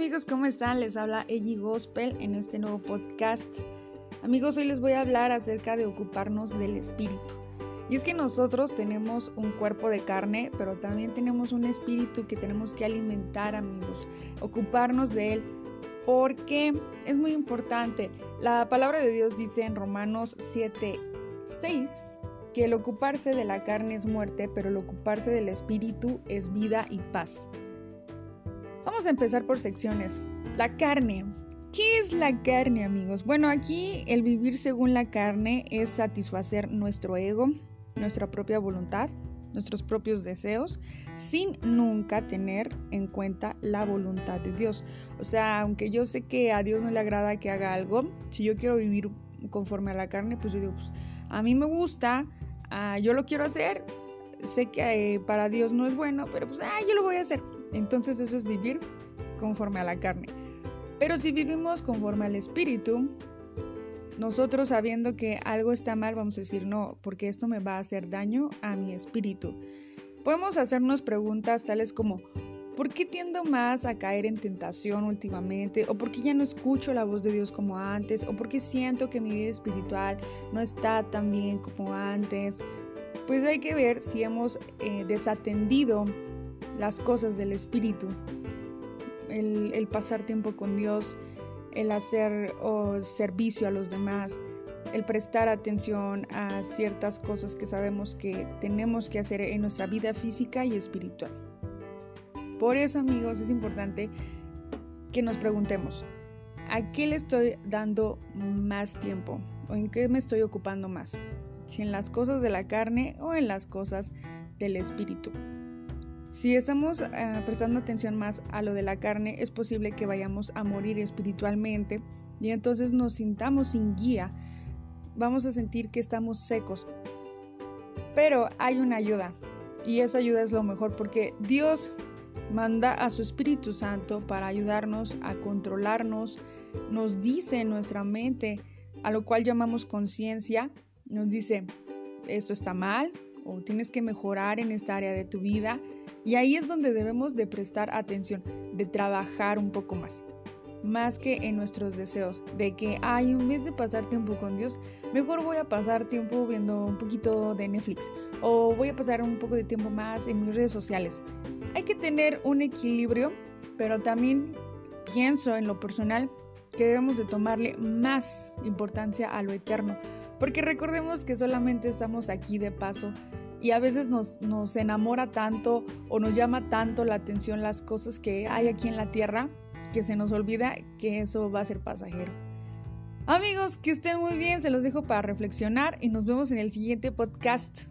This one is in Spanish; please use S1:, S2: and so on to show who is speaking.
S1: amigos, ¿cómo están? Les habla Ellie Gospel en este nuevo podcast. Amigos, hoy les voy a hablar acerca de ocuparnos del espíritu. Y es que nosotros tenemos un cuerpo de carne, pero también tenemos un espíritu que tenemos que alimentar, amigos. Ocuparnos de él porque es muy importante. La palabra de Dios dice en Romanos 7, 6 que el ocuparse de la carne es muerte, pero el ocuparse del espíritu es vida y paz. Vamos a empezar por secciones. La carne. ¿Qué es la carne, amigos? Bueno, aquí el vivir según la carne es satisfacer nuestro ego, nuestra propia voluntad, nuestros propios deseos, sin nunca tener en cuenta la voluntad de Dios. O sea, aunque yo sé que a Dios no le agrada que haga algo, si yo quiero vivir conforme a la carne, pues yo digo, pues a mí me gusta, ah, yo lo quiero hacer, sé que eh, para Dios no es bueno, pero pues ah, yo lo voy a hacer. Entonces eso es vivir conforme a la carne. Pero si vivimos conforme al espíritu, nosotros sabiendo que algo está mal, vamos a decir no, porque esto me va a hacer daño a mi espíritu. Podemos hacernos preguntas tales como, ¿por qué tiendo más a caer en tentación últimamente? ¿O por qué ya no escucho la voz de Dios como antes? ¿O por qué siento que mi vida espiritual no está tan bien como antes? Pues hay que ver si hemos eh, desatendido las cosas del Espíritu, el, pasar tiempo con Dios, el hacer servicio a los demás, el prestar atención a ciertas cosas que sabemos que tenemos que hacer en nuestra vida física y espiritual. Por eso, amigos, es importante que nos preguntemos, ¿a qué le estoy dando más tiempo? ¿O en qué me estoy ocupando más? ¿Si en las cosas de la carne o en las cosas del espíritu? Si estamos eh, prestando atención más a lo de la carne, es posible que vayamos a morir espiritualmente y entonces nos sintamos sin guía. Vamos a sentir que estamos secos. Pero hay una ayuda y esa ayuda es lo mejor porque Dios manda a su Espíritu Santo para ayudarnos a controlarnos. Nos dice en nuestra mente, a lo cual llamamos conciencia, nos dice, esto está mal o tienes que mejorar en esta área de tu vida y ahí es donde debemos de prestar atención, de trabajar un poco más. Más que en nuestros deseos, de que, ay, en vez de pasar tiempo con Dios, mejor voy a pasar tiempo viendo un poquito de Netflix o voy a pasar un poco de tiempo más en mis redes sociales. Hay que tener un equilibrio, pero también pienso en lo personal que debemos de tomarle más importancia a lo eterno, porque recordemos que solamente estamos aquí de paso y a veces nos, nos enamora tanto o nos llama tanto la atención las cosas que hay aquí en la tierra que se nos olvida que eso va a ser pasajero. Amigos, que estén muy bien, se los dejo para reflexionar y nos vemos en el siguiente podcast.